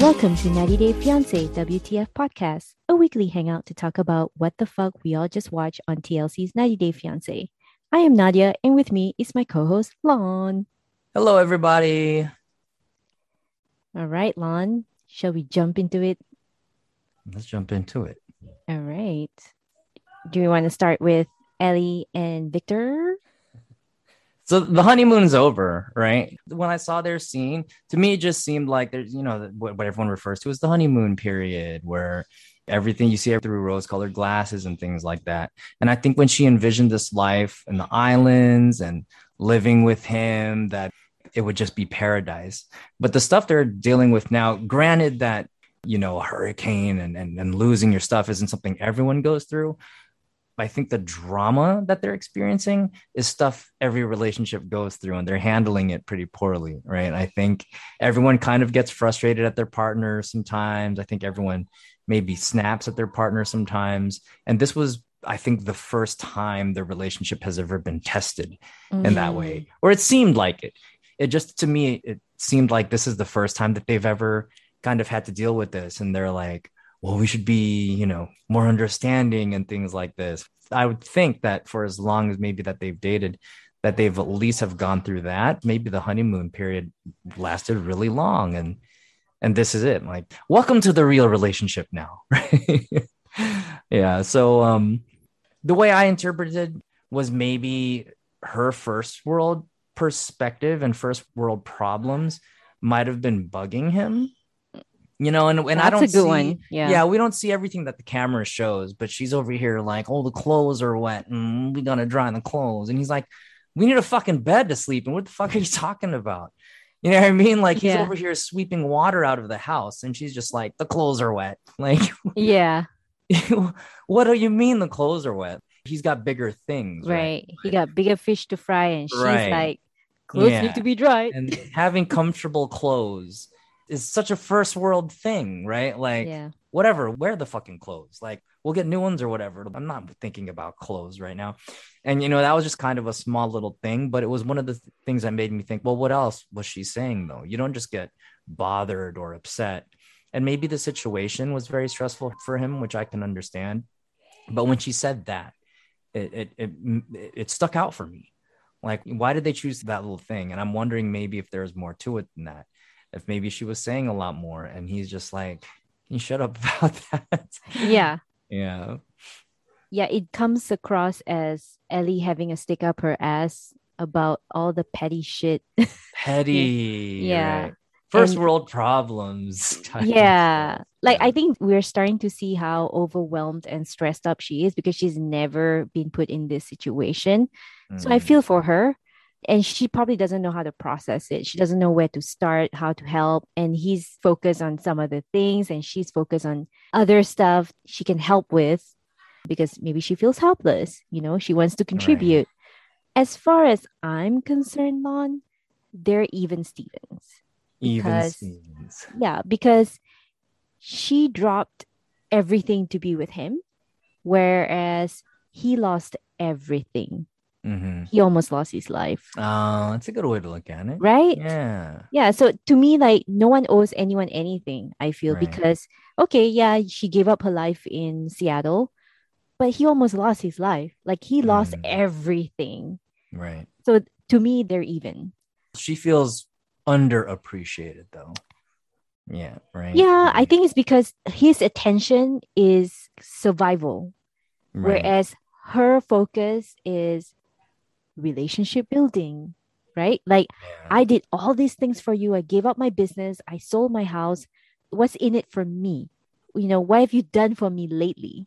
Welcome to 90 Day Fiancé WTF Podcast, a weekly hangout to talk about what the fuck we all just watched on TLC's 90 Day Fiancé. I am Nadia, and with me is my co host, Lon. Hello, everybody. All right, Lon, shall we jump into it? Let's jump into it. All right. Do you want to start with Ellie and Victor? So the honeymoon's over, right? When I saw their scene, to me, it just seemed like there's, you know, what, what everyone refers to as the honeymoon period, where everything you see through rose colored glasses and things like that. And I think when she envisioned this life in the islands and living with him, that it would just be paradise. But the stuff they're dealing with now, granted that, you know, a hurricane and, and, and losing your stuff isn't something everyone goes through. I think the drama that they're experiencing is stuff every relationship goes through and they're handling it pretty poorly, right? I think everyone kind of gets frustrated at their partner sometimes. I think everyone maybe snaps at their partner sometimes. And this was, I think, the first time their relationship has ever been tested mm. in that way, or it seemed like it. It just, to me, it seemed like this is the first time that they've ever kind of had to deal with this. And they're like, well, we should be, you know, more understanding and things like this. I would think that for as long as maybe that they've dated, that they've at least have gone through that. Maybe the honeymoon period lasted really long, and and this is it. Like, welcome to the real relationship now, right? yeah. So, um, the way I interpreted was maybe her first world perspective and first world problems might have been bugging him you know and, and That's i don't see, one. Yeah. yeah we don't see everything that the camera shows but she's over here like oh the clothes are wet and we gotta dry the clothes and he's like we need a fucking bed to sleep and what the fuck are you talking about you know what i mean like he's Yeah. over here sweeping water out of the house and she's just like the clothes are wet like Yeah, what do you mean the clothes are wet he's got bigger things right. He got bigger fish to fry, and she's Right. like, clothes Yeah. need to be dry. and having comfortable clothes is such a first world thing right like yeah. whatever, wear the fucking clothes. Like we'll get new ones or whatever. I'm not thinking about clothes right now. And you know, that was just kind of a small little thing, but it was one of the th- things that made me think, well, what else was she saying though? You don't just get bothered or upset. And maybe the situation was very stressful for him, which I can understand. But when she said that, it it it, it stuck out for me. Like, why did they choose that little thing? And I'm wondering maybe if there's more to it than that. If maybe she was saying a lot more, and he's just like, "Can you shut up about that?" Yeah. Yeah. Yeah. It comes across as Ellie having a stick up her ass about all the petty shit. Petty. Yeah. right. First And- world problems. yeah. Like I think we're starting to see how overwhelmed and stressed up she is because she's never been put in this situation. So I Mm. feel for her. And she probably doesn't know how to process it. She doesn't know where to start, how to help. And he's focused on some other things, and she's focused on other stuff she can help with because maybe she feels helpless. You know, she wants to contribute. As far as I'm concerned, Lon, they're even Stevens. even Stevens. Yeah, because she dropped everything to be with him, whereas he lost everything. Mhm. He almost lost his life, Oh, that's a good way to look at it. right? Yeah. Yeah, so to me, like no one owes anyone anything, I feel, Right. because okay, yeah, she gave up her life in Seattle, but he almost lost his life. Like he lost Mm. everything. Right. So to me, they're even. She feels underappreciated though. Yeah. Right. Yeah, I think it's because his attention is survival, Right. whereas her focus is relationship building, right? Like Yeah. I did all these things for you. I gave up my business. I sold my house. What's in it for me? you know, what have you done for me lately?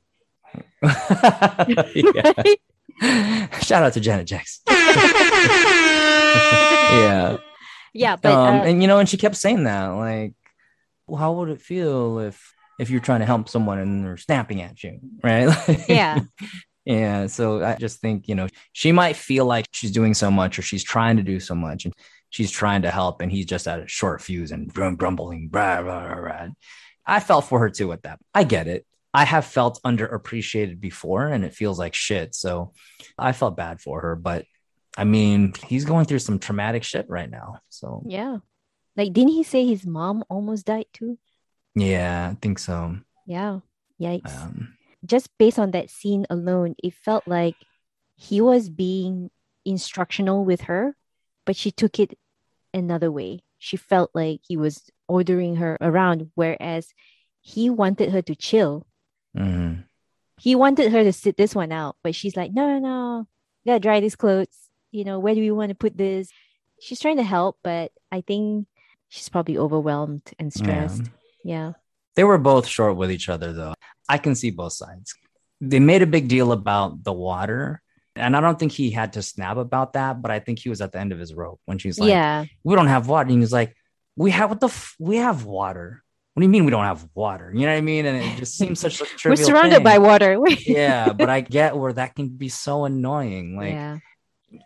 Right? Shout out to Janet Jackson. yeah. Yeah, but um, uh, and you know, and she kept saying that, like, well, how would it feel if if you're trying to help someone and they're snapping at you, right? yeah, yeah. So I just think, you know, she might feel like she's doing so much or she's trying to do so much and she's trying to help and he's just at a short fuse and grum- grumbling. Blah, blah, blah, blah. I felt for her too with that. I get it. I have felt underappreciated before and it feels like shit. So I felt bad for her, but I mean, he's going through some traumatic shit right now. So yeah. Like, didn't he say his mom almost died too? yeah, I think so. Yeah. Yikes. Um, Just based on that scene alone, it felt like he was being instructional with her, but she took it another way. She felt like he was ordering her around, whereas he wanted her to chill. mhm. He wanted her to sit this one out, but she's like, no, no, no, gotta dry these clothes. You know, where do we want to put this? She's trying to help, but I think she's probably overwhelmed and stressed. Yeah. They were both short with each other, though. I can see both sides. They made a big deal about the water. And I don't think he had to snap about that, but I think he was at the end of his rope when she's like, yeah. We don't have water. And he's like, We have what the f- we have water. What do you mean we don't have water? You know what I mean? And it just seems such a trivial. We're surrounded thing. by water. yeah, but I get where that can be so annoying. Like,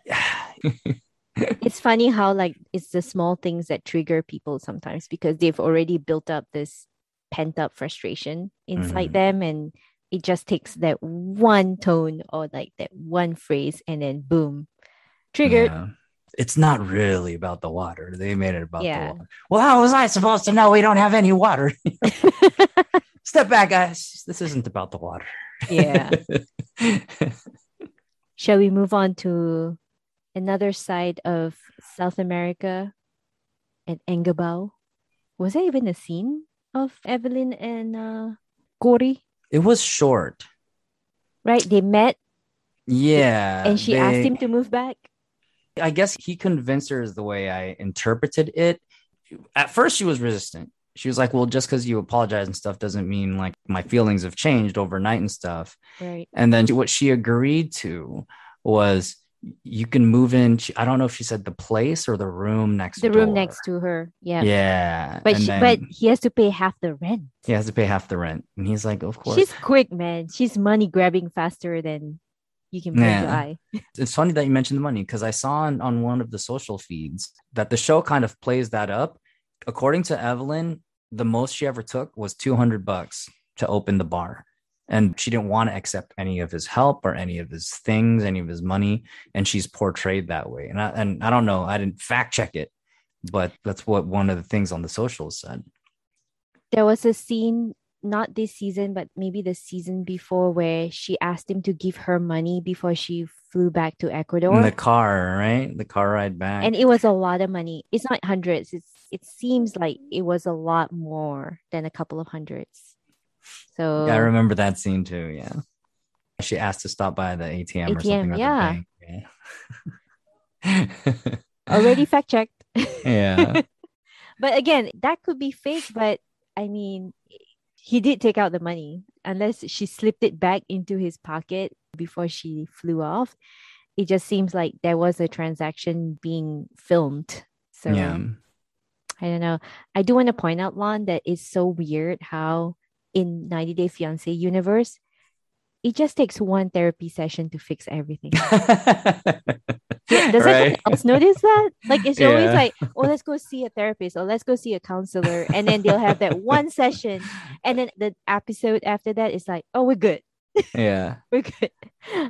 yeah. It's funny how like it's the small things that trigger people sometimes because they've already built up this pent up frustration inside Mhm. them and it just takes that one tone or like that one phrase and then boom triggered yeah. It's not really about the water. They made it about Yeah. the water. Well, how was I supposed to know we don't have any water? Step back, guys. This isn't about the water. yeah shall we move on to another side of south america and engabao was there even a scene of evelyn and uh Corey? it was short. right they met Yeah. and she asked him to move back I guess he convinced her is the way I interpreted it. At first, she was resistant. She was like, "Well, just because you apologize and stuff doesn't mean like my feelings have changed overnight and stuff." right And then what she agreed to was you can move in. she- I don't know if she said the place or the room next. the room next to her yeah Yeah, but she, then but he has to pay half the rent he has to pay half the rent, and he's like, "Of course." she's quick man she's money grabbing faster than you can blink your eye it's funny that you mentioned the money because I saw on, on one of the social feeds that the show kind of plays that up. According to Evelyn, the most she ever took was 200 bucks to open the bar. And she didn't want to accept any of his help or any of his things, any of his money. And she's portrayed that way. And I, and I don't know, I didn't fact check it, but that's what one of the things on the socials said. there was a scene not this season but maybe the season before where she asked him to give her money before she flew back to ecuador In the car, right? The car ride back. and it was a lot of money it's not hundreds it's it seems like it was a lot more than a couple of hundreds so Yeah, I remember that scene too. Yeah. She asked to stop by the ATM, or ATM, something. at yeah. Yeah. already fact checked yeah. but again that could be fake but i mean he did take out the money unless she slipped it back into his pocket before she flew off it just seems like there was a transaction being filmed so Yeah. i don't know i do want to point out lon that it's so weird how in 90 day fiance universe it just takes one therapy session to fix everything does Right? anyone else notice that? Like it's always like, oh, let's go see a therapist or let's go see a counselor, and then they'll have that one session, and then the episode after that is like, oh, we're good, yeah. we're good,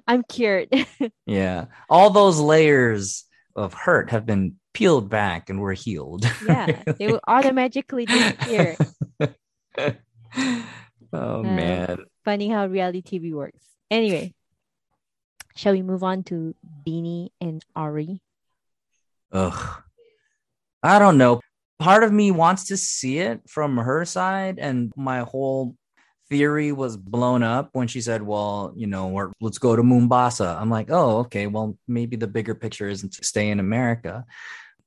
I'm cured. Yeah. All those layers of hurt have been peeled back and we're healed. yeah, they will automatically disappear. oh Uh, man. Funny how reality TV works. Anyway, shall we move on to Bini and Ari? Ugh. I don't know. Part of me wants to see it from her side, and my whole theory was blown up when she said, "Well, you know, let's go to Mombasa." I'm like, "Oh, okay. Well, maybe the bigger picture isn't to stay in America."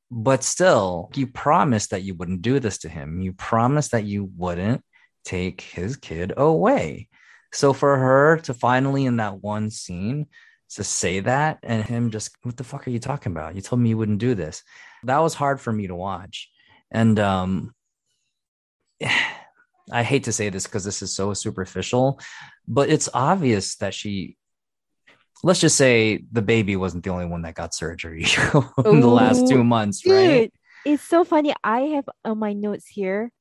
But still, you promised that you wouldn't do this to him. You promised that you wouldn't take his kid away. So for her to finally in that one scene to say that and him just, what the fuck are you talking about? You told me you wouldn't do this. That was hard for me to watch. And um I hate to say this because this is so superficial, but it's obvious that she let's just say the baby wasn't the only one that got surgery in the last two months, Dude, right? It's so funny. I have on my notes here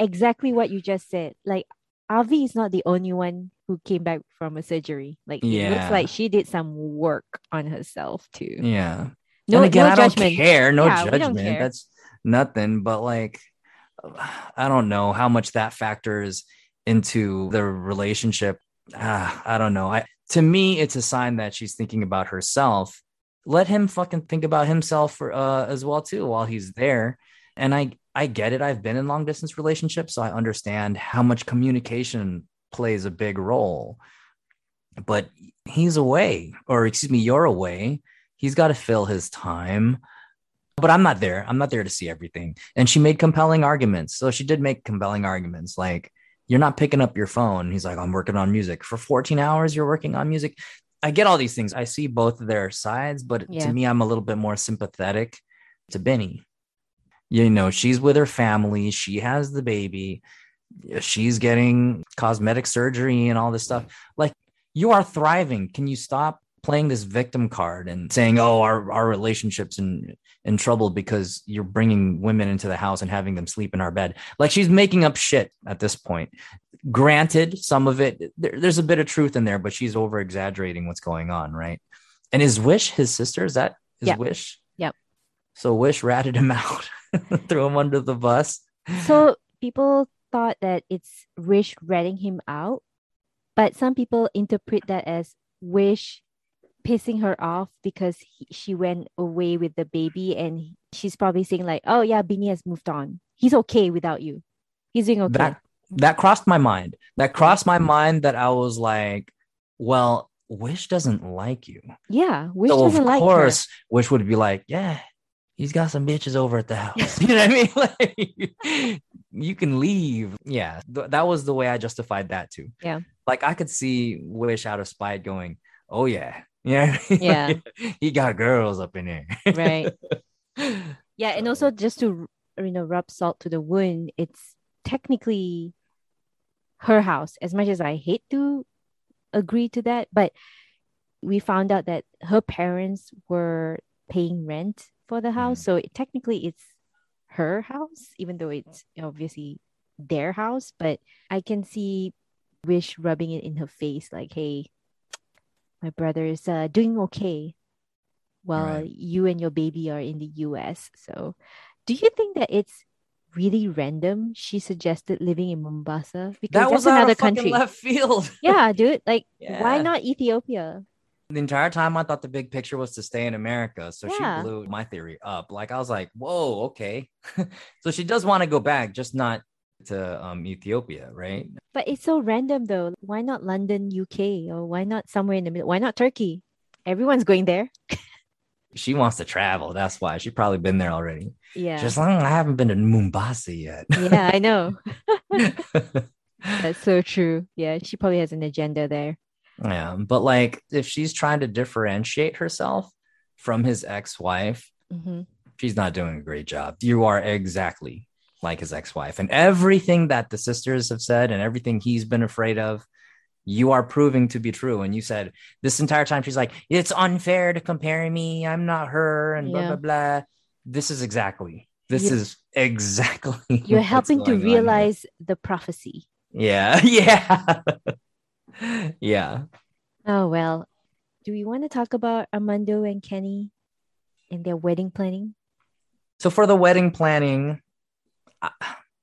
exactly what you just said. Like Avi is not the only one who came back from a surgery. Like it looks like she did some work on herself too. Yeah. No, and again, no I judgment. don't care. No Yeah, judgment. care. That's nothing. But like, I don't know how much that factors into the relationship. Ah, I don't know. I to me, it's a sign that she's thinking about herself. Let him fucking think about himself for, uh, as well too while he's there. And I I get it. I've been in long distance relationships, so I understand how much communication plays a big role. But he's away, or excuse me, you're away. He's got to fill his time. But I'm not there. I'm not there to see everything. And she made compelling arguments. So she did make compelling arguments like, you're not picking up your phone. He's like, I'm working on music. For 14 hours, you're working on music. I get all these things. I see both of their sides, but Yeah. to me, I'm a little bit more sympathetic to Benny. You know, she's with her family, she has the baby, she's getting cosmetic surgery and all this stuff. Like, you are thriving. Can you stop playing this victim card and saying, "Oh, our our relationships in in trouble because you're bringing women into the house and having them sleep in our bed"? Like she's making up shit at this point. Granted, some of it there, there's a bit of truth in there, but she's over exaggerating what's going on, right? And is Wish his sister? Is that his Yeah. Wish? Yep. So Wish ratted him out, threw him under the bus. So people thought that it's Wish ratting him out, but some people interpret that as Wish pissing her off because he, she went away with the baby and she's probably saying like, "Oh yeah, Bini has moved on. He's okay without you. He's doing okay." That that crossed my mind. That crossed my mind that I was like, well, Wish doesn't like you. yeah, Wish so doesn't like her. course, Wish would be like, yeah, he's got some bitches over at the house. you know what I mean? Like, you can leave. Yeah, th- that was the way I justified that too. Yeah. like I could see Wish out of spite going, oh yeah, yeah, Yeah. he got girls up in there, right. Yeah, and also just to you know rub salt to the wound, it's technically her house. As much as I hate to agree to that, but we found out that her parents were paying rent for the house, Mm. so it, technically it's her house, even though it's obviously their house. But I can see Wish rubbing it in her face, like, "Hey, my brother is uh, doing okay." while Right. you and your baby are in the US. So, do you think that it's really random she suggested living in Mombasa? Because that was that's out another country. left field. Yeah, dude. Like, why not Ethiopia? The entire time I thought the big picture was to stay in America. So Yeah. she blew my theory up. Like I was like, whoa, okay. so she does want to go back, just not to um, Ethiopia, right? But it's so random though. Why not London, UK? Or why not somewhere in the middle? Why not Turkey? Everyone's going there. She wants to travel. That's why she's probably been there already. Yeah. Just like I haven't been to Mombasa yet. yeah, I know. That's so true. Yeah, she probably has an agenda there. Yeah, but like if she's trying to differentiate herself from his ex-wife, Mhm. she's not doing a great job. You are exactly like his ex-wife, and everything that the sisters have said and everything he's been afraid of, you are proving to be true. And you said this entire time she's like, "It's unfair to compare me. I'm not her," and blah Yeah. blah blah. This is exactly. This You- is exactly. You're helping to going on here. realize the prophecy. Yeah, yeah, yeah. Oh, well. Do we want to talk about Armando and Kenny and their wedding planning? So for the wedding planning, I,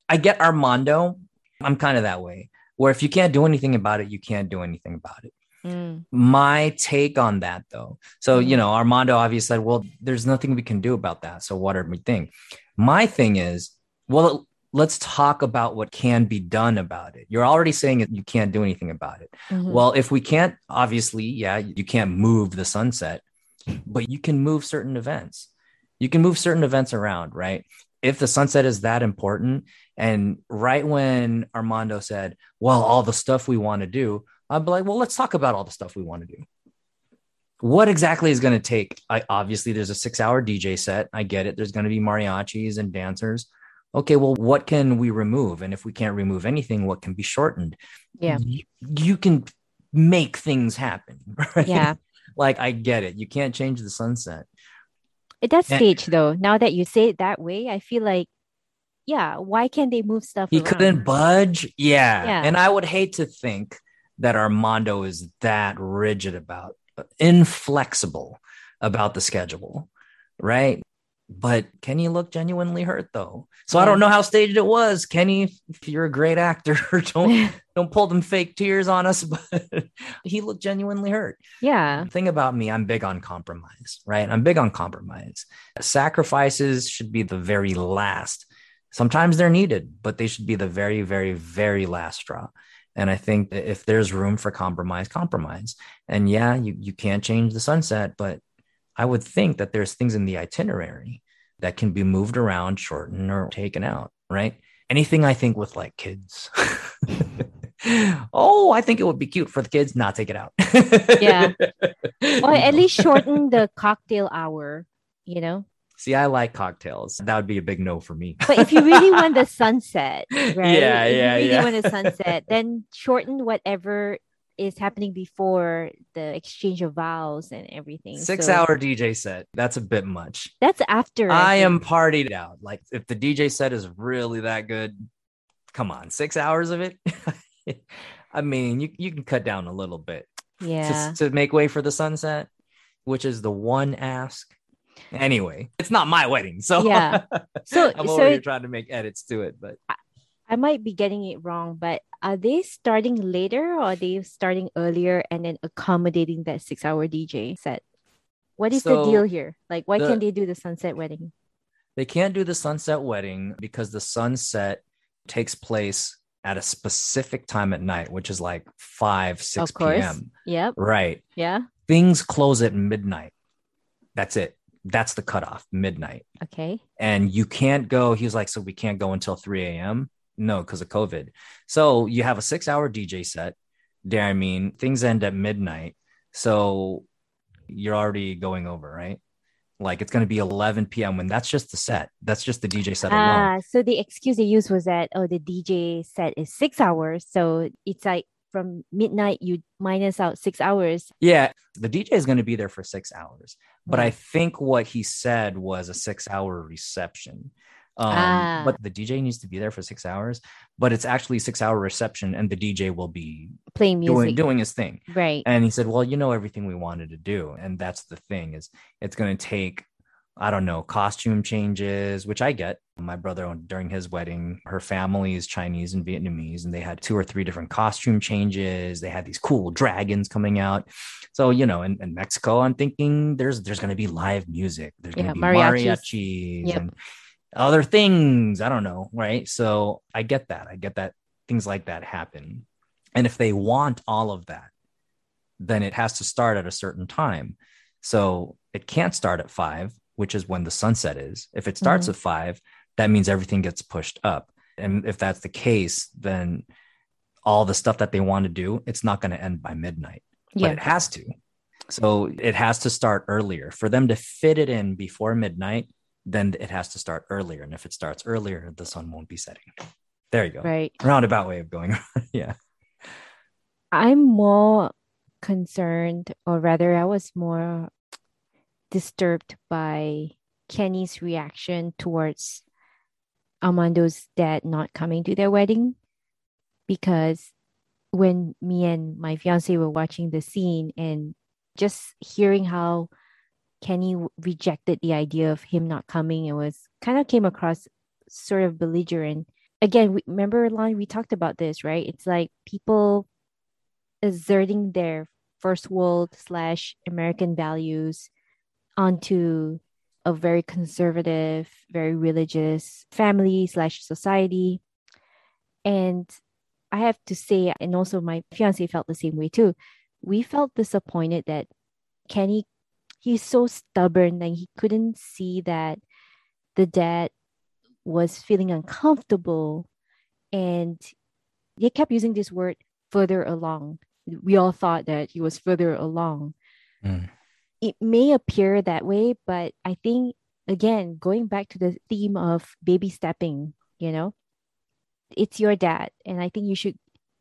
I get Armando. I'm kind of that way, where if you can't do anything about it, you can't do anything about it. Mm, My take on that, though, so you Mhm. know, Armando obviously said, "Well, there's nothing we can do about that." So what are we think? My thing is, well, let's talk about what can be done about it. You're already saying you can't do anything about it. mhm. Well, if we can't, obviously, yeah, you can't move the sunset, but you can move certain events. You can move certain events around, right? if the sunset is that important, and right when Armando said, Well, all the stuff we want to do, I'd be like, Well, let's talk about all the stuff we want to do. What exactly is going to take? I obviously there's a six hour DJ set. I get it. There's going to be mariachis and dancers. Okay, well, what can we remove? And if we can't remove anything, what can be shortened? Yeah. You, you can make things happen. Right? Yeah. like I get it. You can't change the sunset. At that And- stage, though, now that you say it that way, I feel like, yeah, why can't they move stuff? He around? couldn't budge. Yeah. Yeah. And I would hate to think that Armando is that rigid about, inflexible about the schedule. Right. But Kenny looked genuinely hurt though. So I don't know how staged it was. Kenny, if you're a great actor, don't don't pull them fake tears on us, but he looked genuinely hurt. yeah. The thing about me, I'm big on compromise, right? I'm big on compromise. Sacrifices should be the very last. Sometimes they're needed, but they should be the very, very, very last straw. And I think if there's room for compromise, compromise. And yeah, you, you can't change the sunset, but I would think that there's things in the itinerary that can be moved around, shortened, or taken out, right? Anything I think with like kids. oh, I think it would be cute for the kids. Not take it out. Yeah. Or at least shorten the cocktail hour, you know? See, I like cocktails. That would be a big no for me. But if you really want the sunset, right? Yeah, if yeah, you really yeah. want a sunset, then shorten whatever is happening before the exchange of vows and everything. Six So hour DJ set. That's a bit much. That's after. I think. am partied out. Like if the DJ set is really that good, come on, six hours of it. I mean, you, you can cut down a little bit Yeah. to, to make way for the sunset, which is the one ask. Anyway, it's not my wedding, so Yeah. So I'm so over it- trying to make edits to it. But I might be getting it wrong, but are they starting later or are they starting earlier and then accommodating that six hour DJ set? What is the deal here? Like, why the- can't they do the sunset wedding? They can't do the sunset wedding because the sunset takes place at a specific time at night, which is like 5, 6 Of course. p.m. Yep. Right. Yeah. Things close at midnight. That's it. That's the cutoff, midnight. Okay. And you can't go. He was like, so we can't go until 3 a.m. No, because of COVID. So you have a six hour DJ set. There, I mean, things end at midnight. So you're already going over, right? Like it's going to be 11 p.m. when that's just the set. That's just the DJ set alone. Ah, so the excuse they used was that oh, the DJ set is six hours, so it's like from midnight you minus out six hours. Yeah, the DJ is going to be there for six hours, but I think what he said was a six-hour reception. Um, Ah. But the DJ needs to be there for six hours, but it's actually six-hour reception, and the DJ will be Playing music, doing doing his thing. right? And he said, "Well, you know everything we wanted to do, and that's the thing is it's going to take." I don't know, costume changes, which I get. My brother, during his wedding, her family is Chinese and Vietnamese, and they had two or three different costume changes. They had these cool dragons coming out. So, you know, in, in Mexico, I'm thinking there's there's going to be live music. There's Yeah, to be mariachis. mariachis Yep. and other things. I don't know, right? So I get that. I get that things like that happen. And if they want all of that, then it has to start at a certain time. So it can't start at five, which is when the sunset is. If it starts Mhm. at five, that means everything gets pushed up. And if that's the case, then all the stuff that they want to do, it's not going to end by midnight, but it has to. So it has to start earlier. For them to fit it in before midnight, then it has to start earlier. And if it starts earlier, the sun won't be setting. There you go. right. Roundabout way of going. yeah. I'm more concerned, or rather, I was more disturbed by Kenny's reaction towards Armando's dad not coming to their wedding because when me and my fiance were watching the scene and just hearing how Kenny rejected the idea of him not coming, it was kind of came across sort of belligerent. Again, we, remember, Lon, we talked about this, right? It's like people exerting their first world slash American values onto a very conservative, very religious family slash society. And I have to say, and also my fiance felt the same way too. We felt disappointed that Kenny, he's so stubborn that he couldn't see that the dad was feeling uncomfortable and they kept using this word further along. We all thought that he was further along. Mm. It may appear that way, but I think, again, going back to the theme of baby stepping, you know, it's your dad. And I think you should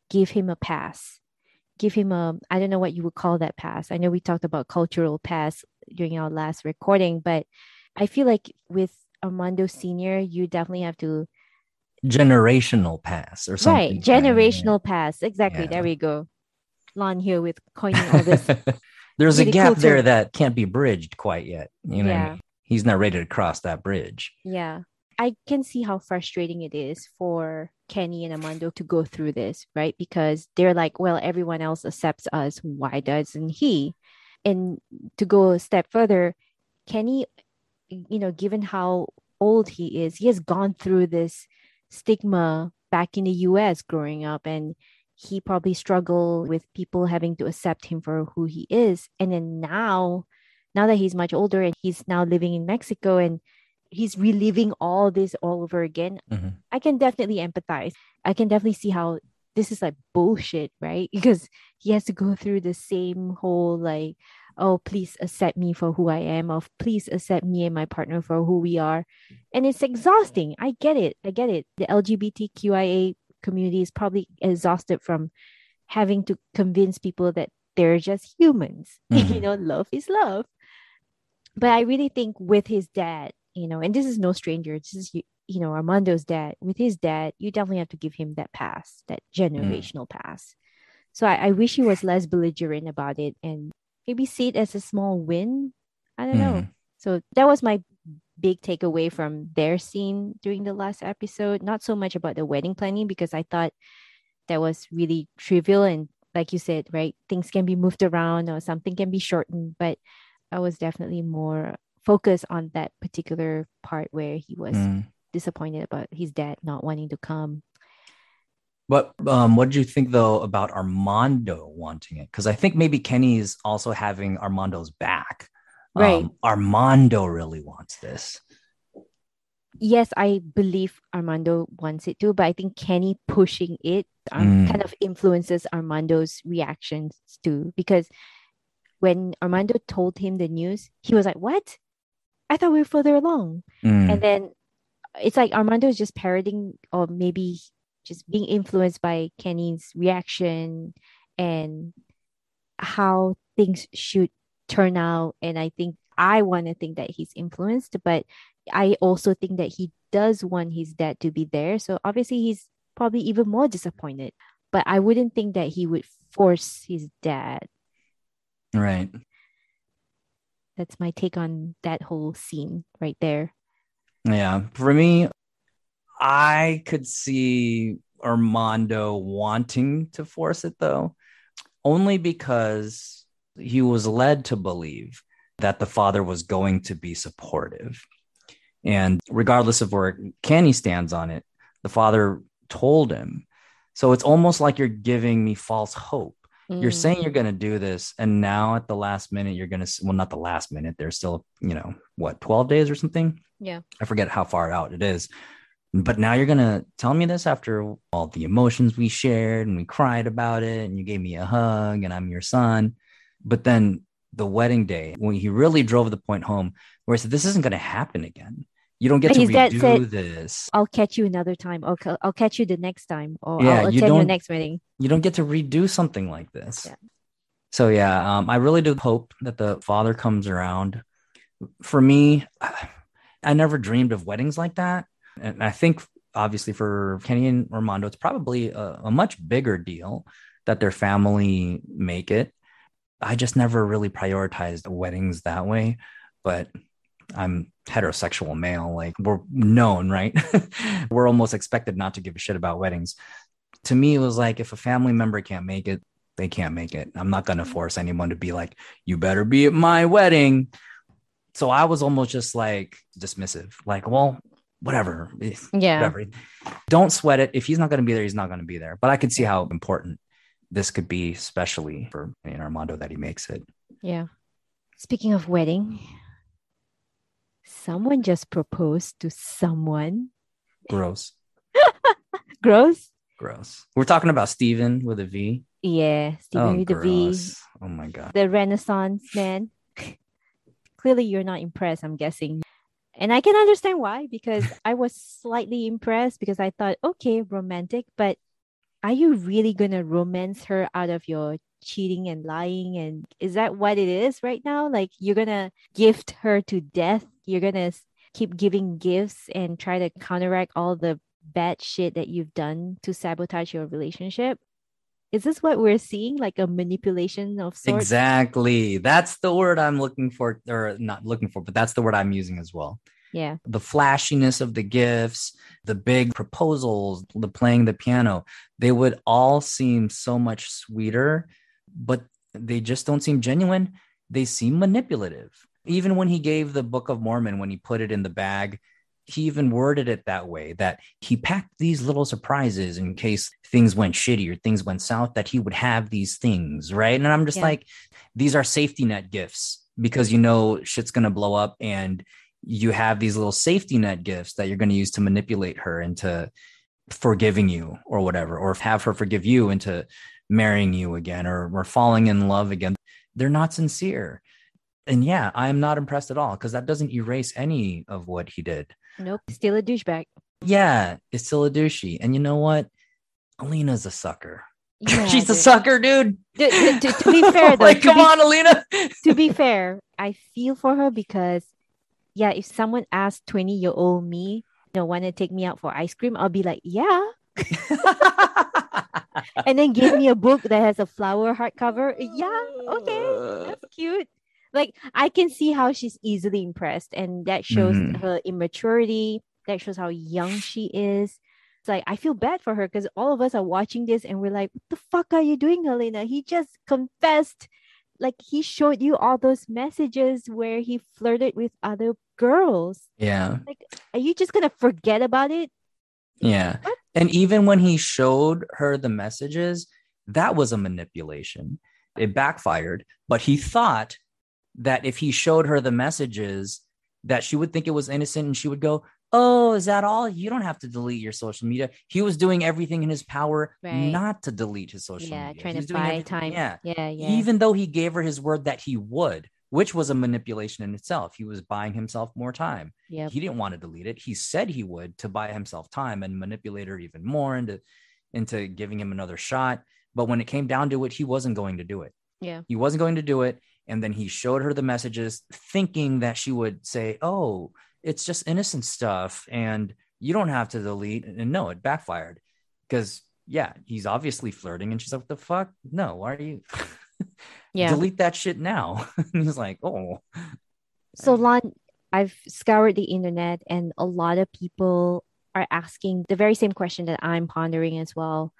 give him a pass. Give him a, I don't know what you would call that pass. I know we talked about cultural pass during our last recording, but I feel like with Armando Sr., you definitely have to generational pass or something. Right, generational pass. Exactly. Yeah. There we go. Lon here with coining all this. There's Really a gap cool there term. that can't be bridged quite yet. You know, I Yeah. mean? he's not ready to cross that bridge. yeah. I can see how frustrating it is for Kenny and Armando to go through this, right? Because they're like, well, everyone else accepts us. Why doesn't he? And to go a step further, Kenny, you know, given how old he is, he has gone through this stigma back in the US growing up and he probably struggled with people having to accept him for who he is. And then now, now that he's much older and he's now living in Mexico and he's reliving all this all over again, Mhm. I can definitely empathize. I can definitely see how this is like bullshit, right? Because he has to go through the same whole like, oh, please accept me for who I am, of please accept me and my partner for who we are. And it's exhausting. I get it. I get it. The LGBTQIA community is probably exhausted from having to convince people that they're just humans. you Mhm. know, love is love. But I really think with his dad, you know, and this is no stranger. This is you, you know Armando's dad. With his dad, you definitely have to give him that pass, that generational pass. So I, I wish he was less belligerent about it and maybe see it as a small win. I don't know. Mhm. So that was my big takeaway from their scene during the last episode. Not so much about the wedding planning because I thought that was really trivial and like you said, right? Things can be moved around or something can be shortened, but I was definitely more focused on that particular part where he was Mm. disappointed about his dad not wanting to come. But um, what did you think though about Armando wanting it? Because I think maybe Kenny's also having Armando's back. Right. Um, Armando really wants this. Yes, I believe Armando wants it too, but I think Kenny pushing it um, Mm. kind of influences Armando's reactions too. Because when Armando told him the news, he was like, What? I thought we were further along. Mm. And then it's like Armando is just parroting or maybe just being influenced by Kenny's reaction and how things should turn out. And I think I want to think that he's influenced, but I also think that he does want his dad to be there. So obviously he's probably even more disappointed. But I wouldn't think that he would force his dad. Right. That's my take on that whole scene right there. Yeah. For me, I could see Armando wanting to force it though, only because he was led to believe that the father was going to be supportive. And regardless of where Kenny stands on it, the father told him. So it's almost like you're giving me false hope. You're Mm. saying you're going to do this, and now at the last minute, you're going to, well, not the last minute, there's still, you know, what, 12 days or something? Yeah. I forget how far out it is. But now you're going to tell me this after all the emotions we shared and we cried about it, and you gave me a hug, and I'm your son. But then the wedding day, when he really drove the point home, where he said, This isn't going to happen again. You don't get And to redo said- this. I'll catch you another time. I'll, I'll catch you the next time. Or Yeah, I'll you attend your next wedding. You don't get to redo something like this. Yeah. So yeah, um, I really do hope that the father comes around. For me, I never dreamed of weddings like that, and I think obviously for Kenny and Armando, it's probably a, a much bigger deal that their family make it. I just never really prioritized weddings that way, but I'm heterosexual male. Like we're known, right? we're almost expected not to give a shit about weddings to me it was like if a family member can't make it they can't make it i'm not going to force anyone to be like you better be at my wedding so i was almost just like dismissive like well whatever eh, Yeah. whatever don't sweat it if he's not going to be there he's not going to be there but i could see how important this could be especially for you know, armando that he makes it Yeah. Speaking of wedding, someone just proposed to someone Gross. Gross. Gross. We're talking about Steven with a V. Yeah, Steven oh, with the V. Oh my god. the Renaissance man. Clearly, you're not impressed. I'm guessing, and I can understand why because I was slightly impressed because I thought, okay, romantic, but are you really gonna romance her out of your cheating and lying? And is that what it is right now? Like you're gonna gift her to death? You're gonna keep giving gifts and try to counteract all the bad shit that you've done to sabotage your relationship? Is this what we're seeing? Like a manipulation of sorts? Exactly. That's the word I'm looking for, or not looking for, but that's the word I'm using as well. Yeah. The flashiness of the gifts, the big proposals, the playing the piano, they would all seem so much sweeter, but they just don't seem genuine. They seem manipulative. Even when he gave the Book of Mormon, when he put it in the bag, he even worded it that way that he packed these little surprises in case things went shitty or things went south, that he would have these things, right? And I'm just Yeah. like, these are safety net gifts because you know shit's gonna blow up and you have these little safety net gifts that you're going to use to manipulate her into forgiving you or whatever, or have her forgive you into marrying you again or, or falling in love again. They're not sincere. And yeah, I'm not impressed at all because that doesn't erase any of what he did. Nope. Still a douchebag. Yeah, it's still a douchey. And you know what? Alina's a sucker. Yeah, She's a sucker, dude. To, be fair, though, like, come be- on, Alina. to be fair, I feel for her because, yeah, if someone asked 20 year old me, you know, want to take me out for ice cream, I'll be like, yeah. And then give me a book that has a flower hardcover. Yeah, okay, that's cute. Like, I can see how she's easily impressed, and that shows Mhm. her immaturity. That shows how young she is. It's like, I feel bad for her because all of us are watching this and we're like, what the fuck are you doing, Helena? He just confessed like he showed you all those messages where he flirted with other girls. yeah. Like, Are you just gonna forget about it? Yeah. What? And even when he showed her the messages, that was a manipulation. It backfired, but he thought that if he showed her the messages, that she would think it was innocent and she would go, Oh, is that all? You don't have to delete your social media. He was doing everything in his power Right. not to delete his social yeah, media. trying He to buy everything- time. Yeah. yeah, yeah. Even though he gave her his word that he would, which was a manipulation in itself. He was buying himself more time Yep. he didn't want to delete it. He said he would to buy himself time and manipulate her even more into into giving him another shot. But when it came down to it, he wasn't going to do it. Yeah. He wasn't going to do it. And then he showed her the messages, thinking that she would say, Oh, it's just innocent stuff. And you don't have to delete. And no, it backfired. Because yeah, he's obviously flirting. And she's like, What the fuck? No, why are you Yeah. delete that shit now? and he's like, Oh, So Lon, I've scoured the internet and a lot of people are asking the very same question that I'm pondering as well.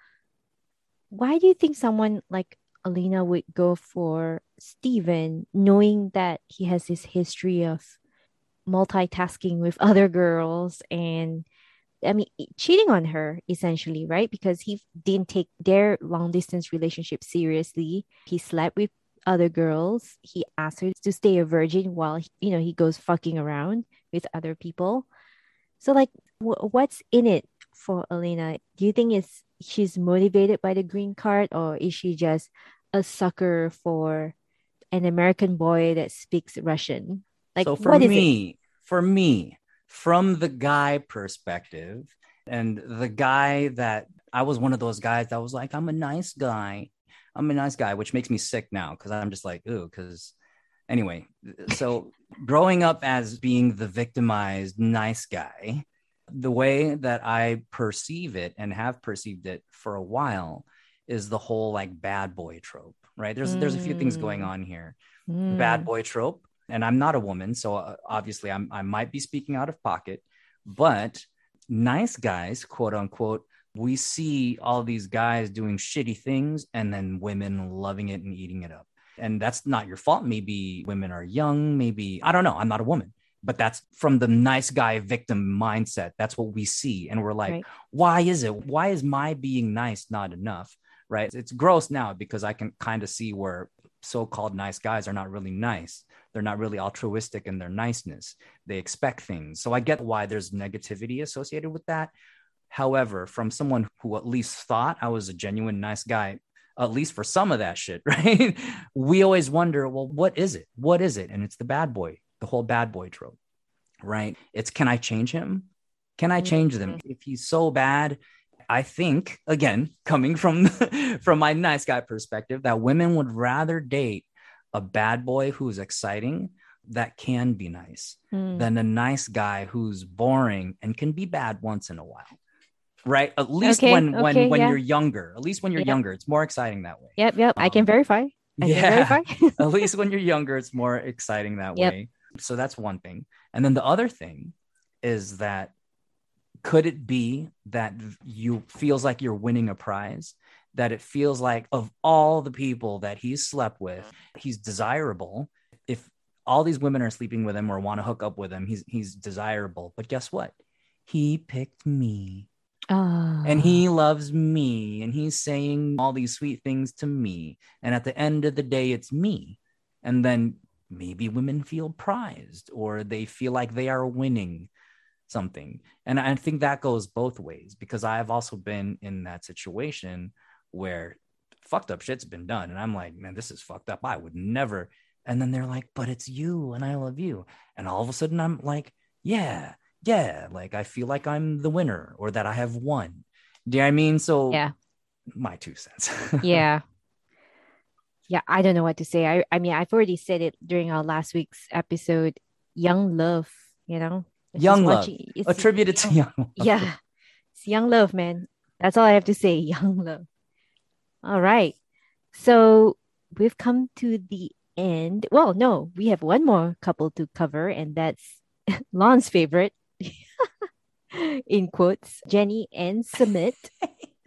Why do you think someone like Alina would go for Steven knowing that he has this history of multitasking with other girls and I mean cheating on her essentially, right? Because he didn't take their long distance relationship seriously. He slept with other girls. He asked her to stay a virgin while you know he goes fucking around with other people. So like, wh- what's in it for Elena? Do you think it's she's motivated by the green card, or is she just a sucker for an American boy that speaks Russian? Like, so for what is it? me, for me, from the guy perspective, and the guy that I was one of those guys that was like, I'm a nice guy. I'm a nice guy, which makes me sick now because I'm just like, ooh, because anyway, so growing up as being the victimized nice guy, the way that I perceive it and have perceived it for a while is the whole like bad boy trope, right? There's there's a few things going Mm. on here. Mm, bad boy trope and i'm not a woman so uh, obviously I'm, i might be speaking out of pocket but nice guys quote unquote we see all these guys doing shitty things and then women loving it and eating it up. And that's not your fault. Maybe women are young maybe i don't know i'm not a woman but that's from the nice guy victim mindset. That's what we see and we're like Right. why is it? Why is my being nice not enough right it's gross now because i can kind of see where so-called nice guys are not really nice they're not really altruistic in their niceness. They expect things. So I get why there's negativity associated with that. However, from someone who at least thought I was a genuine nice guy, at least for some of that shit, right? we always wonder, well, what is it? What is it? And it's the bad boy, the whole bad boy trope, right? It's can I change him? Can I change them? Mm-hmm. If he's so bad, I think again, coming from from my nice guy perspective, that women would rather date a bad boy who's exciting that can be nice Mm. than a nice guy who's boring and can be bad once in a while. Right? At least Okay, when when okay, when yeah. you're younger. At least when you're Yep. younger, it's more exciting that way. Yep, yep. I can Um, verify. I can Yeah. verify. At least when you're younger, it's more exciting that Yep. way. So that's one thing. And then the other thing is that could it be that you feels like you're winning a prize? That it feels like of all the people that he's slept with, he's desirable. If all these women are sleeping with him or want to hook up with him, he's he's desirable. But guess what? He picked me Ah. and he loves me and he's saying all these sweet things to me and at the end of the day it's me and then maybe women feel prized or they feel like they are winning something and i think that goes both ways because i've also been in that situation where fucked up shit's been done and i'm like man this is fucked up i would never and then they're like but it's you and i love you and all of a sudden i'm like yeah yeah like i feel like i'm the winner or that i have won do you know what i mean so Yeah. my two cents yeah. Yeah, I don't know what to say. I, I mean, I've already said it during our last week's episode. Young love, you know? Young love. watching- it's- attributed to young love. Yeah. It's young love, man. That's all I have to say. Young love. All right. So we've come to the end. Well, no, we have one more couple to cover, and that's Lon's favorite, in quotes, Jenny and Sumit,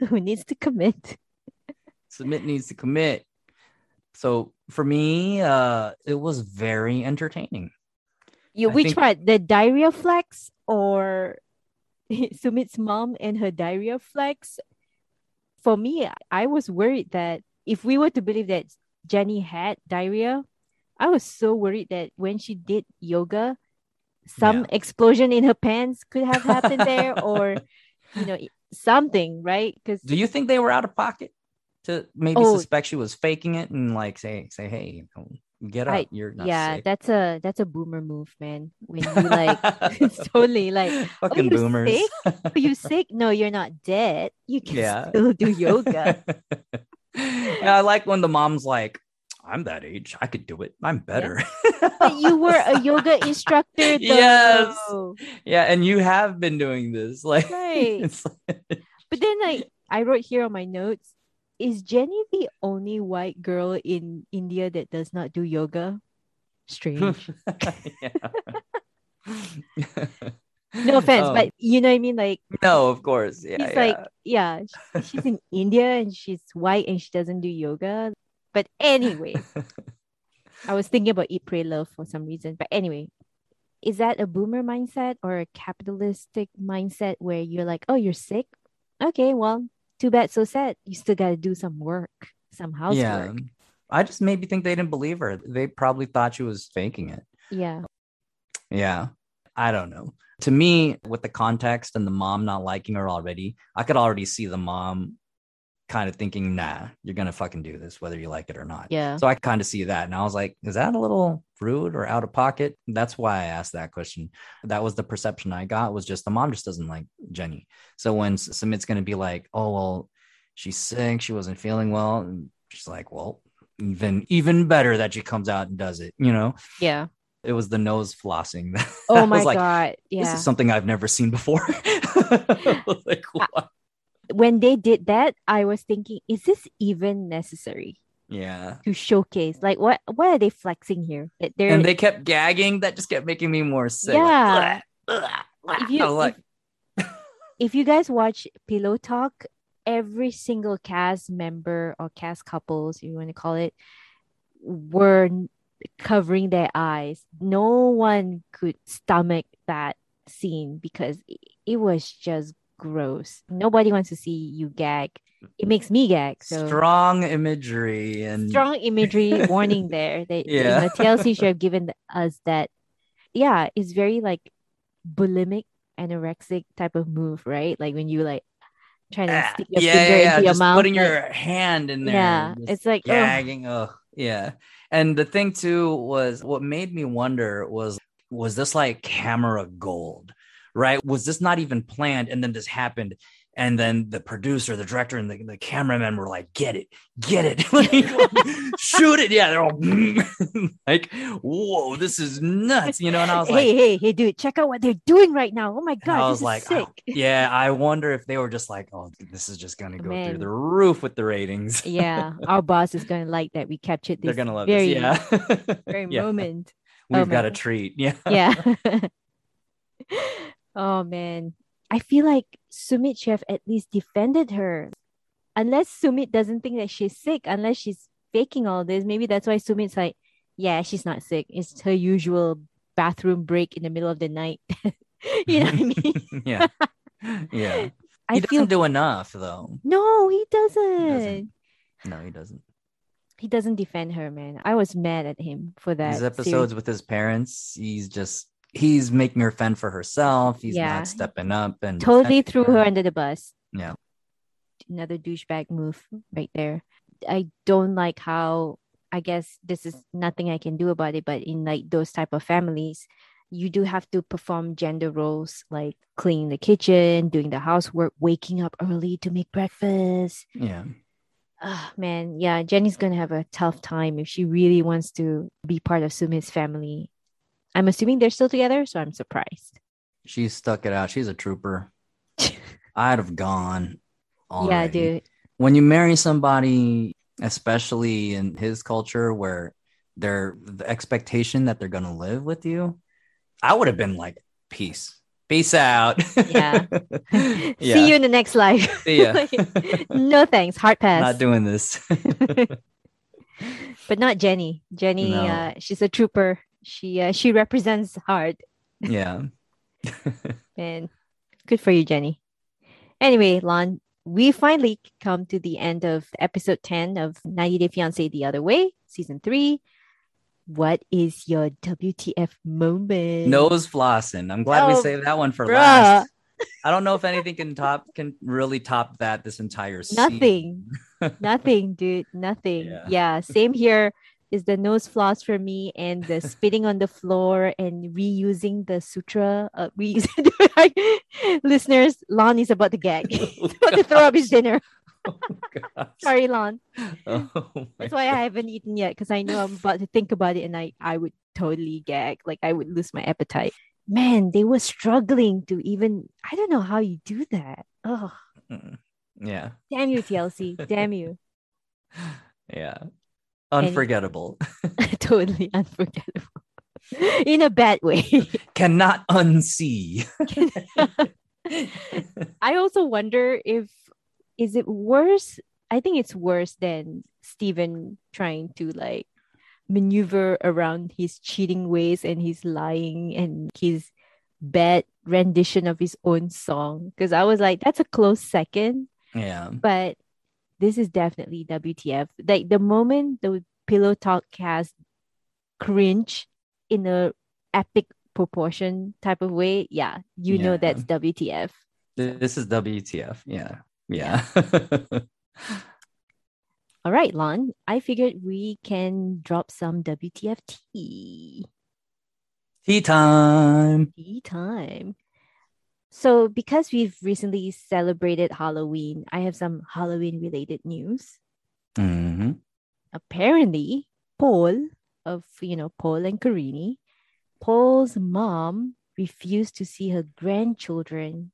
who needs to commit. Sumit needs to commit so for me uh it was very entertaining You I which part? The diarrhea flex or Sumit's mom and her diarrhea flex? For me, I was worried that if we were to believe that Jenny had diarrhea, I was so worried that when she did yoga, some explosion in her pants could have happened there, or you know, something, right? Because do you think they were out of pocket to maybe Oh. suspect she was faking it and like say say hey get up I- you're not yeah, sick. that's a that's a boomer move, man. When you like, it's totally like fucking you boomers sick? Are you sick? No, you're not dead. You can Yeah. still do yoga. yeah, I like when the mom's like, I'm that age. I could do it. I'm better. but you were a yoga instructor, though. Yes. yeah, and you have been doing this. Like, Right. like- But then, like, I wrote here on my notes: Is Jenny the only white girl in India that does not do yoga? Strange. no offense, Oh, but you know what I mean. Like, no, of course. Yeah. he's yeah. like, yeah, sh- she's in India and she's white and she doesn't do yoga. But anyway, I was thinking about eat, pray, love for some reason. But anyway, is that a boomer mindset or a capitalistic mindset where you're like, oh, you're sick? Okay, well, too bad, so sad. You still got to do some work, some housework. yeah. I just maybe think they didn't believe her. They probably thought she was faking it. Yeah. Yeah. I don't know. To me, with the context and the mom not liking her already, I could already see the mom kind of thinking, nah, you're going to fucking do this, whether you like it or not. Yeah. So I kind of see that. And I was like, is that a little rude or out of pocket? That's why I asked that question. That was the perception I got was just the mom just doesn't like Jenny. So when S- Sumit's going to be like, oh, well, she's sick, she wasn't feeling well. And she's like, well, even even better that she comes out and does it, you know? Yeah. It was the nose flossing. Oh my like, God. This is something I've never seen before. Like, what? when they did that, I was thinking, is this even necessary Yeah. to showcase? Like, what what are they flexing here? They're And they kept gagging. That just kept making me more sick. Yeah. Like, "Ugh, ugh, if you like, if, if you guys watch Pillow Talk, every single cast member or cast couples, you want to call it, were covering their eyes. No one could stomach that scene because it was just gross. Nobody wants to see you gag it makes me gag. So strong imagery and strong imagery warning there. That Yeah. you know, TLC should have given us that. Yeah, it's very like bulimic, anorexic type of move, right? Like when you like trying to Ah, stick your yeah, finger yeah, yeah, into your just mouth. putting like- your hand in there. Yeah, it's like, gagging. Oh, yeah. And the thing too was what made me wonder was was this like camera gold, right? Was this not even planned, and then this happened, and then the producer, the director, and the, the cameraman were like, "Get it, get it, Like, shoot it!" Yeah, they're all like, "Whoa, this is nuts," you know. And I was like, hey, hey, hey, dude, check out what they're doing right now. Oh my god, I this was is like, sick. oh, yeah, I wonder if they were just like, oh, this is just gonna go through the roof with the ratings. yeah, our boss is gonna like that we captured this They're gonna love very, this. Yeah, very Yeah. moment. We've Oh, got a treat. Yeah. Yeah. oh man. I feel like Sumit should have at least defended her. Unless Sumit doesn't think that she's sick, unless she's faking all this. Maybe that's why Sumit's like, yeah, she's not sick. It's her usual bathroom break in the middle of the night. you know what I mean? yeah. Yeah. He I doesn't feel do enough though. no, he doesn't. doesn't. No, he doesn't. He doesn't defend her, man. I was mad at him for that. Series. episodes with his parents, he's just he's making her fend for herself. He's Yeah. not stepping up and totally threw her under the bus. Yeah. Another douchebag move right there. I don't like how I guess this is nothing I can do about it, but in like those type of families, you do have to perform gender roles like cleaning the kitchen, doing the housework, waking up early to make breakfast. Yeah. Ah, man, yeah, Jenny's gonna have a tough time if she really wants to be part of Sumit's family. I'm assuming they're still together, so I'm surprised. She stuck it out. She's a trooper. I'd have gone. Yeah, dude. when you marry somebody, especially in his culture where they're the expectation that they're gonna live with you, I would have been like, peace. Peace out. Yeah. yeah. See you in the next life. See ya. no thanks. Hard pass. Not doing this. but not Jenny. Jenny, No. uh, she's a trooper. She uh, she represents hard. yeah. And good for you, Jenny. Anyway, Lon, we finally come to the end of episode 10 of 90 Day Fiance The Other Way, season three. What is your WTF moment? Nose flossing. I'm glad we Oh, saved that one for bruh. last. I don't know if anything can top can really top that this entire season. Nothing. Nothing, dude. Nothing. Yeah. Yeah. Same here. Is the nose floss for me and the spitting on the floor and reusing the sutra. Uh, we listeners, Lon is about to gag. He's about to throw up his dinner. Oh, Sorry, Lon. Oh, That's why I haven't eaten yet because I know I'm about to think about it and I I would totally gag. Like I would lose my appetite. Man, they were struggling to even. I don't know how you do that. Oh. Yeah. damn you, TLC. damn you. Yeah. Unforgettable. totally unforgettable in a bad way. Cannot unsee. I also wonder if is it worse? I think it's worse than Steven trying to like maneuver around his cheating ways and his lying and his bad rendition of his own song. Because I was like, that's a close second, yeah. but this is definitely WTF. Like the moment the pillow talk cast cringe in a epic proportion type of way, yeah, you know that's WTF. This is WTF. Yeah. Yeah. All right, Lon, I figured we can drop some WTF tea. Tea time. Tea time. So, because we've recently celebrated Halloween, I have some Halloween related news. hmm Apparently, Paul of, you know, Paul and Karine, Paul's mom refused to see her grandchildren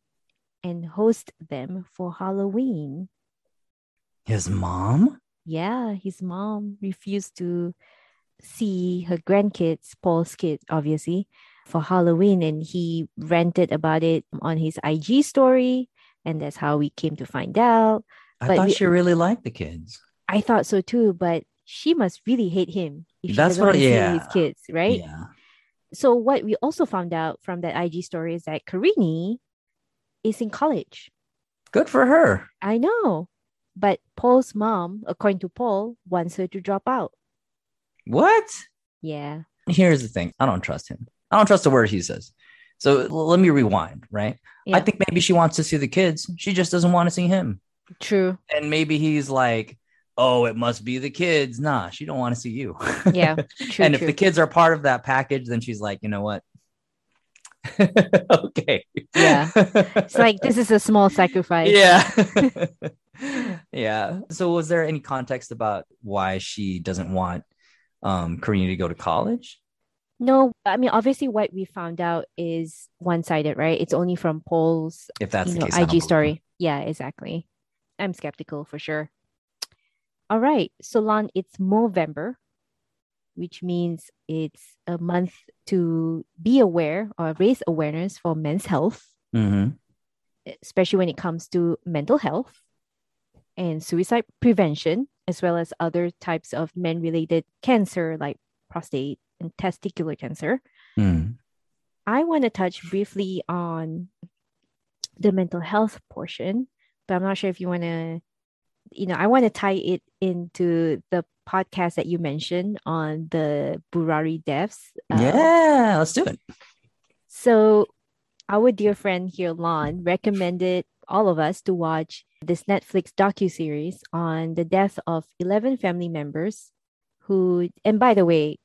and host them for Halloween. His mom? Yeah, his mom refused to see her grandkids, Paul's kids, obviously, for Halloween. And he ranted about it on his IG story. And that's how we came to find out. I But thought we- she really liked the kids. I thought so too, but she must really hate him if she That's doesn't what- see yeah. his kids, right? Yeah. So what we also found out from that IG story is that Karine is in college. Good for her. I know. But Paul's mom, according to Paul, wants her to drop out. What? Yeah. Here's the thing. I don't trust him. I don't trust a word he says. So let me rewind, right? Yeah. I think maybe she wants to see the kids. She just doesn't want to see him. True. And maybe he's like, "Oh, it must be the kids." Nah, she don't want to see you. Yeah. True. and if true. the kids are part of that package, then she's like, "You know what? okay." Yeah. it's like this is a small sacrifice. yeah. yeah. So was there any context about why she doesn't want um Karina to go to college? No, I mean obviously what we found out is one-sided, right? It's only from Paul's. If that's you the know, case, IG story. Yeah, exactly. I'm skeptical for sure. All right. So Lon, it's Movember, which means it's a month to be aware or raise awareness for men's health, Mhm. especially when it comes to mental health and suicide prevention, as well as other types of men-related cancer like prostate testicular cancer. Mm. I want to touch briefly on the mental health portion, but I'm not sure if you want to, you know, I want to tie it into the podcast that you mentioned on the Burari deaths. Uh, Yeah, let's do it. So, our dear friend here, Lon, recommended all of us to watch this Netflix docu series on the death of 11 family members who, and by the way,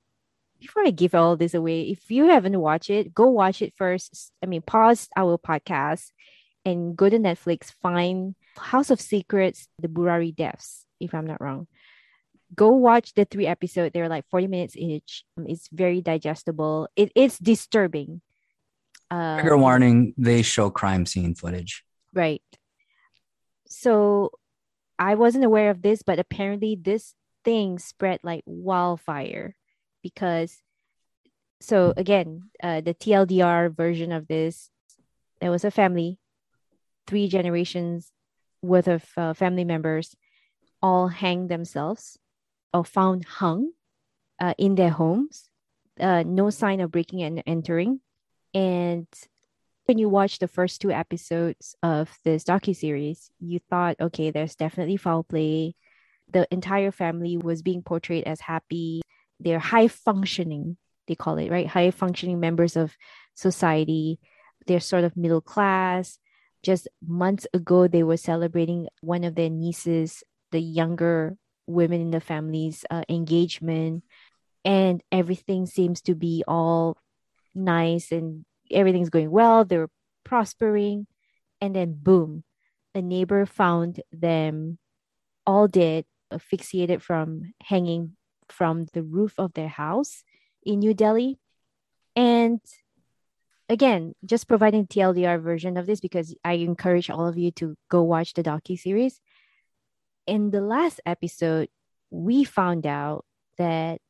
before I give all this away, if you haven't watched it, go watch it first. I mean, pause our podcast and go to Netflix, find House of Secrets, the Burari deaths, if I'm not wrong. Go watch the three episodes. They're like 40 minutes each. It's very digestible. It, it's disturbing. Uh, Trigger warning: They show crime scene footage. Right. So I wasn't aware of this, but apparently this thing spread like wildfire because so again, uh, the TLDR version of this, there was a family, three generations worth of uh, family members all hanged themselves or found hung uh, in their homes. Uh, no sign of breaking and entering. And when you watch the first two episodes of this docu-series, you thought, okay, there's definitely foul play. The entire family was being portrayed as happy. They're high functioning, they call it, right? High functioning members of society. They're sort of middle class. Just months ago, they were celebrating one of their nieces, the younger women in the family's uh, engagement. And everything seems to be all nice and everything's going well. They're prospering. And then, boom, a neighbor found them all dead, asphyxiated from hanging from the roof of their house in New Delhi. And again, just providing TLDR version of this because I encourage all of you to go watch the docu series. In the last episode, we found out that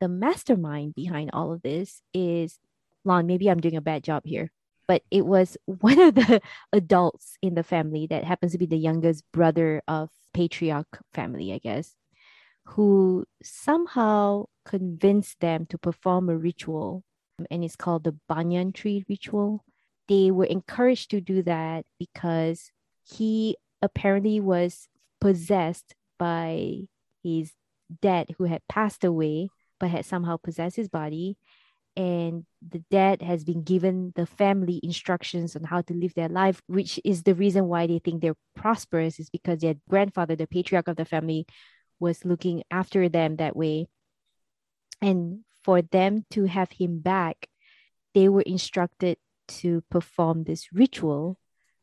the mastermind behind all of this is Lon. Maybe I'm doing a bad job here, but it was one of the adults in the family that happens to be the youngest brother of patriarch family, I guess, who somehow convinced them to perform a ritual, and it's called the banyan tree ritual. They were encouraged to do that because he apparently was possessed by his dad who had passed away but had somehow possessed his body and the dad has been given the family instructions on how to live their life which is the reason why they think they're prosperous is because their grandfather the patriarch of the family was looking after them that way and for them to have him back they were instructed to perform this ritual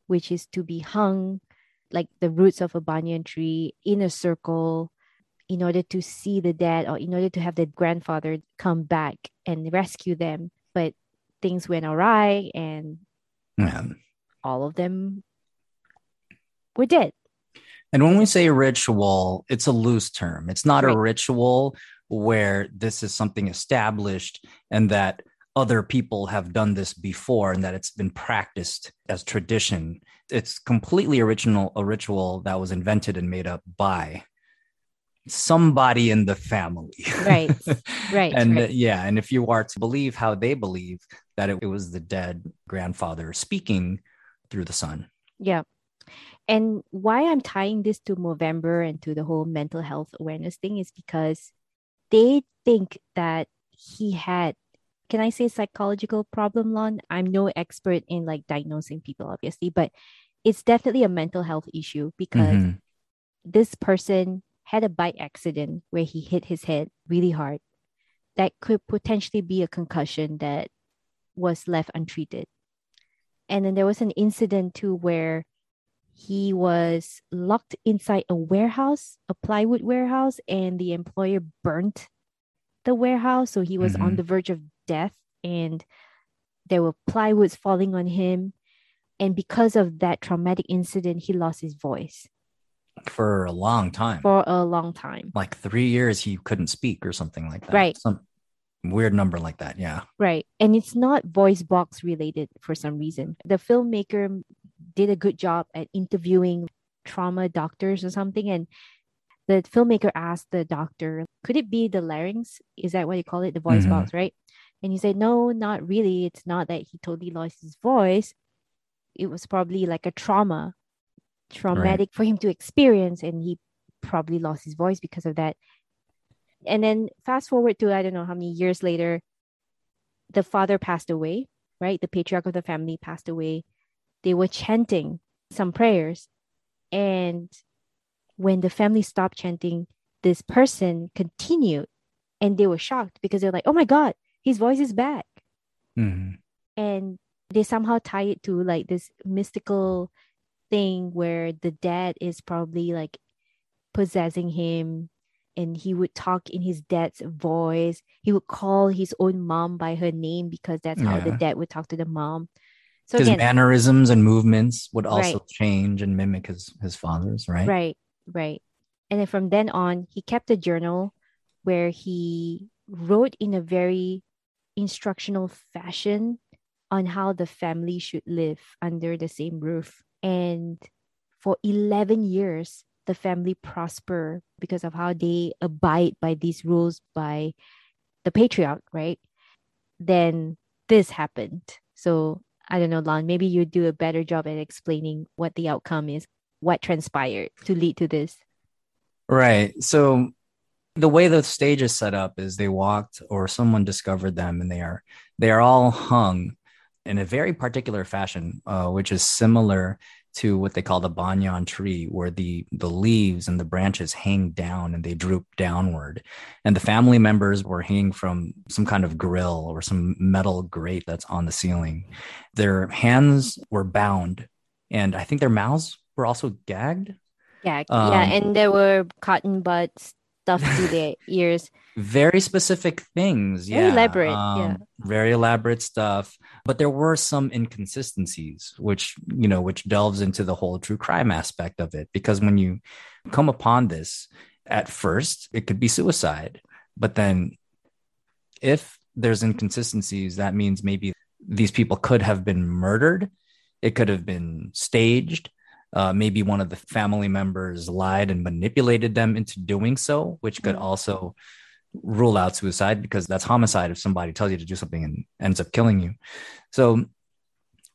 which is to be hung like the roots of a banyan tree in a circle in order to see the dad or in order to have the grandfather come back and rescue them. But things went awry and Yeah. all of them were dead. And when we say ritual, it's a loose term. It's not Right. a ritual where this is something established and that other people have done this before and that it's been practiced as tradition. It's completely original, a ritual that was invented and made up by somebody in the family. Right. Right, and right. yeah, and if you are to believe how they believe that it, it was the dead grandfather speaking through the son. Yeah. And why I'm tying this to Movember and to the whole mental health awareness thing is because they think that he had can I say psychological problem, Lon? I'm no expert in like diagnosing people, obviously, but it's definitely a mental health issue because Mhm. this person had a bike accident where he hit his head really hard. That could potentially be a concussion that was left untreated. And then there was an incident too where he was locked inside a warehouse, a plywood warehouse, and the employer burnt the warehouse. So he was on Mhm. the verge of death, and there were plywoods falling on him. And because of that traumatic incident, he lost his voice For a long time. for a long time. like three years he couldn't speak or something like that. Right. Some weird number like that. Yeah. Right. And it's not voice box related for some reason. The filmmaker did a good job at interviewing trauma doctors or something. And the filmmaker asked the doctor, could it be the larynx? Is that what you call it? The voice Mhm. box, right? And he said, no, not really. It's not that he totally lost his voice. It was probably like a trauma, traumatic for him to experience. And he probably lost his voice because of that. And then fast forward to I don't know how many years later, the father passed away, right? The patriarch of the family passed away. They were chanting some prayers. And when the family stopped chanting, this person continued and they were shocked because they're like, oh my God, his voice is back. Mhm. And they somehow tie it to like this mystical thing where the dad is probably like possessing him and he would talk in his dad's voice. He would call his own mom by her name because that's how the Yeah. dad would talk to the mom. So His again, mannerisms and movements would also Right. change and mimic his, his father's, right? right, right. And then from then on, he kept a journal where he wrote in a very instructional fashion on how the family should live under the same roof. And for 11 years, the family prosper because of how they abide by these rules by the patriarch, right? Then this happened. So I don't know, Lon, maybe you do a better job at explaining what the outcome is, what transpired to lead to this. Right. So the way the stage is set up is they walked or someone discovered them and they are they are all hung in a very particular fashion, uh, which is similar to what they call the banyan tree, where the the leaves and the branches hang down and they droop downward. And the family members were hanging from some kind of grill or some metal grate that's on the ceiling. Their hands were bound, and I think their mouths were also gagged. Yeah, Um, yeah, and there were cotton buds stuffed to their ears. very specific things Very yeah elaborate, um, yeah. very elaborate stuff. But there were some inconsistencies which you know which delves into the whole true crime aspect of it. Because when you come upon this at first it could be suicide. But then if there's inconsistencies that means maybe these people could have been murdered. It could have been staged uh, maybe one of the family members lied and manipulated them into doing so, which could Mhm. also rule out suicide because that's homicide if somebody tells you to do something and ends up killing you. So,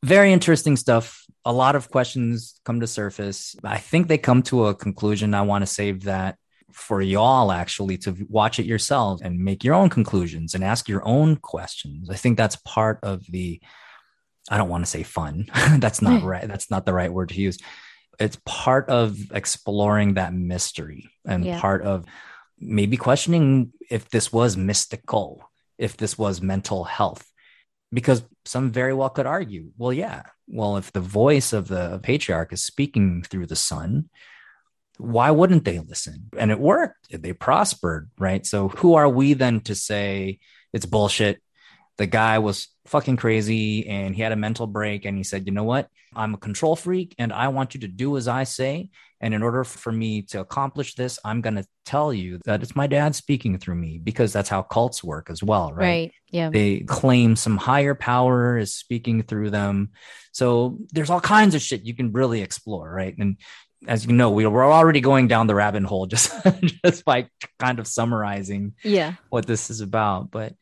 very interesting stuff. A lot of questions come to surface. I think they come to a conclusion. I want to save that for y'all actually to watch it yourselves and make your own conclusions and ask your own questions. I think that's part of the I don't want to say fun. that's not right. That's not the right word to use. It's part of exploring that mystery and Yeah. part of maybe questioning if this was mystical, if this was mental health. Because some very well could argue, well, yeah, well, if the voice of the patriarch is speaking through the son, why wouldn't they listen? And it worked. They prospered, right? So who are we then to say it's bullshit? The guy was fucking crazy and he had a mental break and he said, you know what? I'm a control freak and I want you to do as I say. And in order for me to accomplish this, I'm going to tell you that it's my dad speaking through me because that's how cults work as well, right? Right. Yeah. They claim some higher power is speaking through them. So there's all kinds of shit you can really explore, right? And as you know, we we're already going down the rabbit hole just just by kind of summarizing Yeah. what this is about. But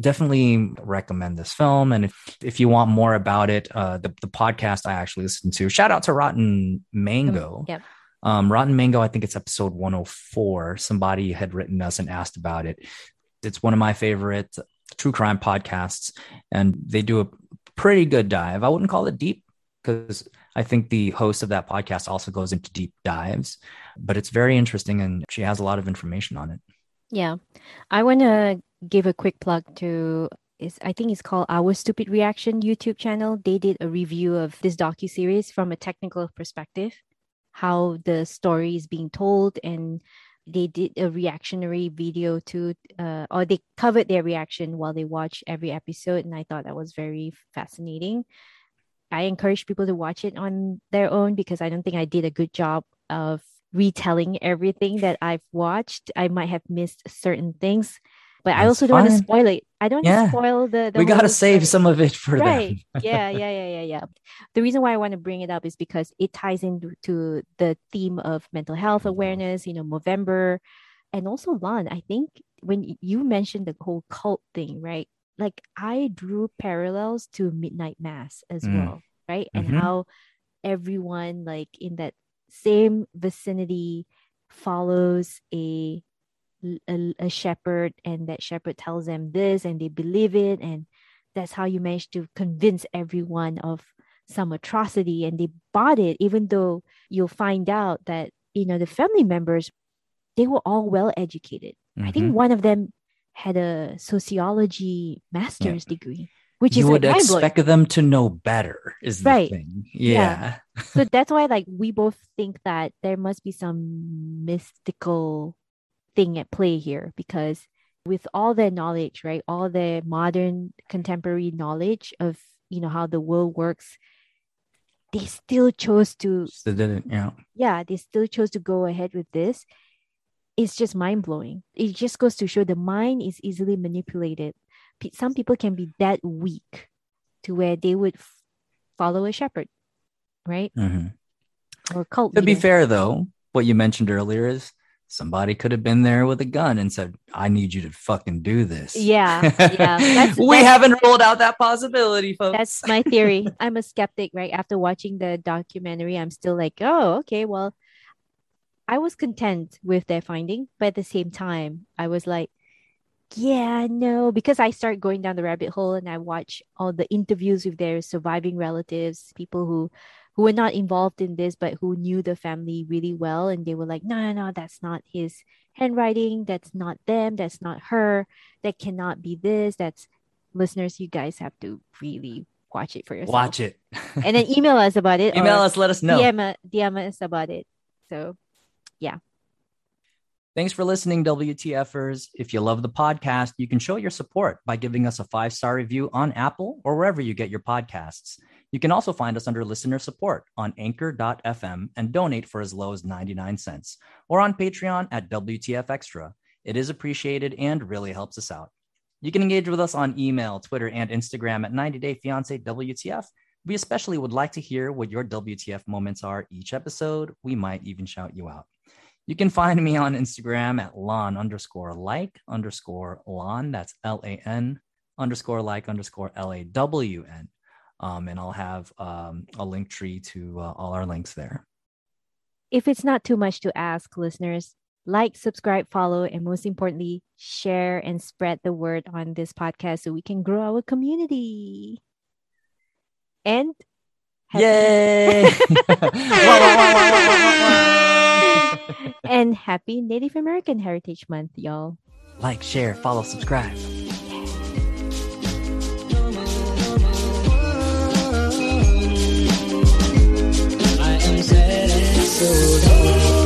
definitely recommend this film. And if, if you want more about it, uh, the, the podcast I actually listened to, shout out to Rotten Mango. Yep. Um, Rotten Mango, I think it's episode 104. Somebody had written us and asked about it. It's one of my favorite true crime podcasts, and they do a pretty good dive. I wouldn't call it deep because I think the host of that podcast also goes into deep dives, but it's very interesting and she has a lot of information on it. Yeah. I want to give a quick plug to is I think it's called Our Stupid Reaction YouTube channel. They did a review of this docu series from a technical perspective, how the story is being told, and they did a reactionary video to, uh, or they covered their reaction while they watched every episode, and I thought that was very fascinating. I encourage people to watch it on their own because I don't think I did a good job of retelling everything that I've watched. I might have missed certain things but That's I also don't want to spoil it. I don't yeah. spoil the. the we got to save some of it for right. yeah, yeah, yeah, yeah, yeah. The reason why I want to bring it up is because it ties into the theme of mental health awareness. You know, November, and also Lon. I think when you mentioned the whole cult thing, right? Like I drew parallels to Midnight Mass as mm. well, right? And mm-hmm. how everyone like in that same vicinity follows a a, a shepherd and that shepherd tells them this and they believe it and that's how you manage to convince everyone of some atrocity and they bought it even though you'll find out that you know the family members they were all well educated mm-hmm. i think mm-hmm. one of them had a sociology master's yeah. degree which you is would like expect them to know better is the right. thing yeah, yeah. so that's why like we both think that there must be some mystical thing at play here because with all their knowledge, right, all their modern contemporary knowledge of you know how the world works, they still chose to still didn't, yeah. Yeah, they still chose to go ahead with this. It's just mind blowing. It just goes to show the mind is easily manipulated. Some people can be that weak to where they would f- follow a shepherd, right? Mm-hmm. Or cult. To leader. be fair, though, what you mentioned earlier is somebody could have been there with a gun and said, I need you to fucking do this. Yeah. Yeah. That's, we that's, haven't ruled out that possibility, folks. That's my theory. I'm a skeptic, right? After watching the documentary, I'm still like, oh, okay, well, I was content with their finding, but at the same time, I was like, yeah, no, because I start going down the rabbit hole and I watch all the interviews with their surviving relatives, people who who were not involved in this but who knew the family really well and they were like no no no that's not his handwriting that's not them that's not her that cannot be this that's listeners you guys have to really watch it for yourself. Watch it. And then email us about it email us let us know. DM, DM us about it. So yeah. Thanks for listening, WTFers. If you love the podcast, you can show your support by giving us a five star review on Apple or wherever you get your podcasts. You can also find us under listener support on anchor.fm and donate for as low as 99 cents or on Patreon at WTF Extra. It is appreciated and really helps us out. You can engage with us on email, Twitter, and Instagram at 90 Day Fiance WTF. We especially would like to hear what your WTF moments are each episode. We might even shout you out. You can find me on Instagram at lon underscore like underscore lon. That's L A N underscore like underscore L A W N. Um, and I'll have um, a link tree to uh, all our links there. If it's not too much to ask, listeners, like, subscribe, follow, and most importantly, share and spread the word on this podcast so we can grow our community. And happy- yay! and happy Native American Heritage Month, y'all. Like, share, follow, subscribe. So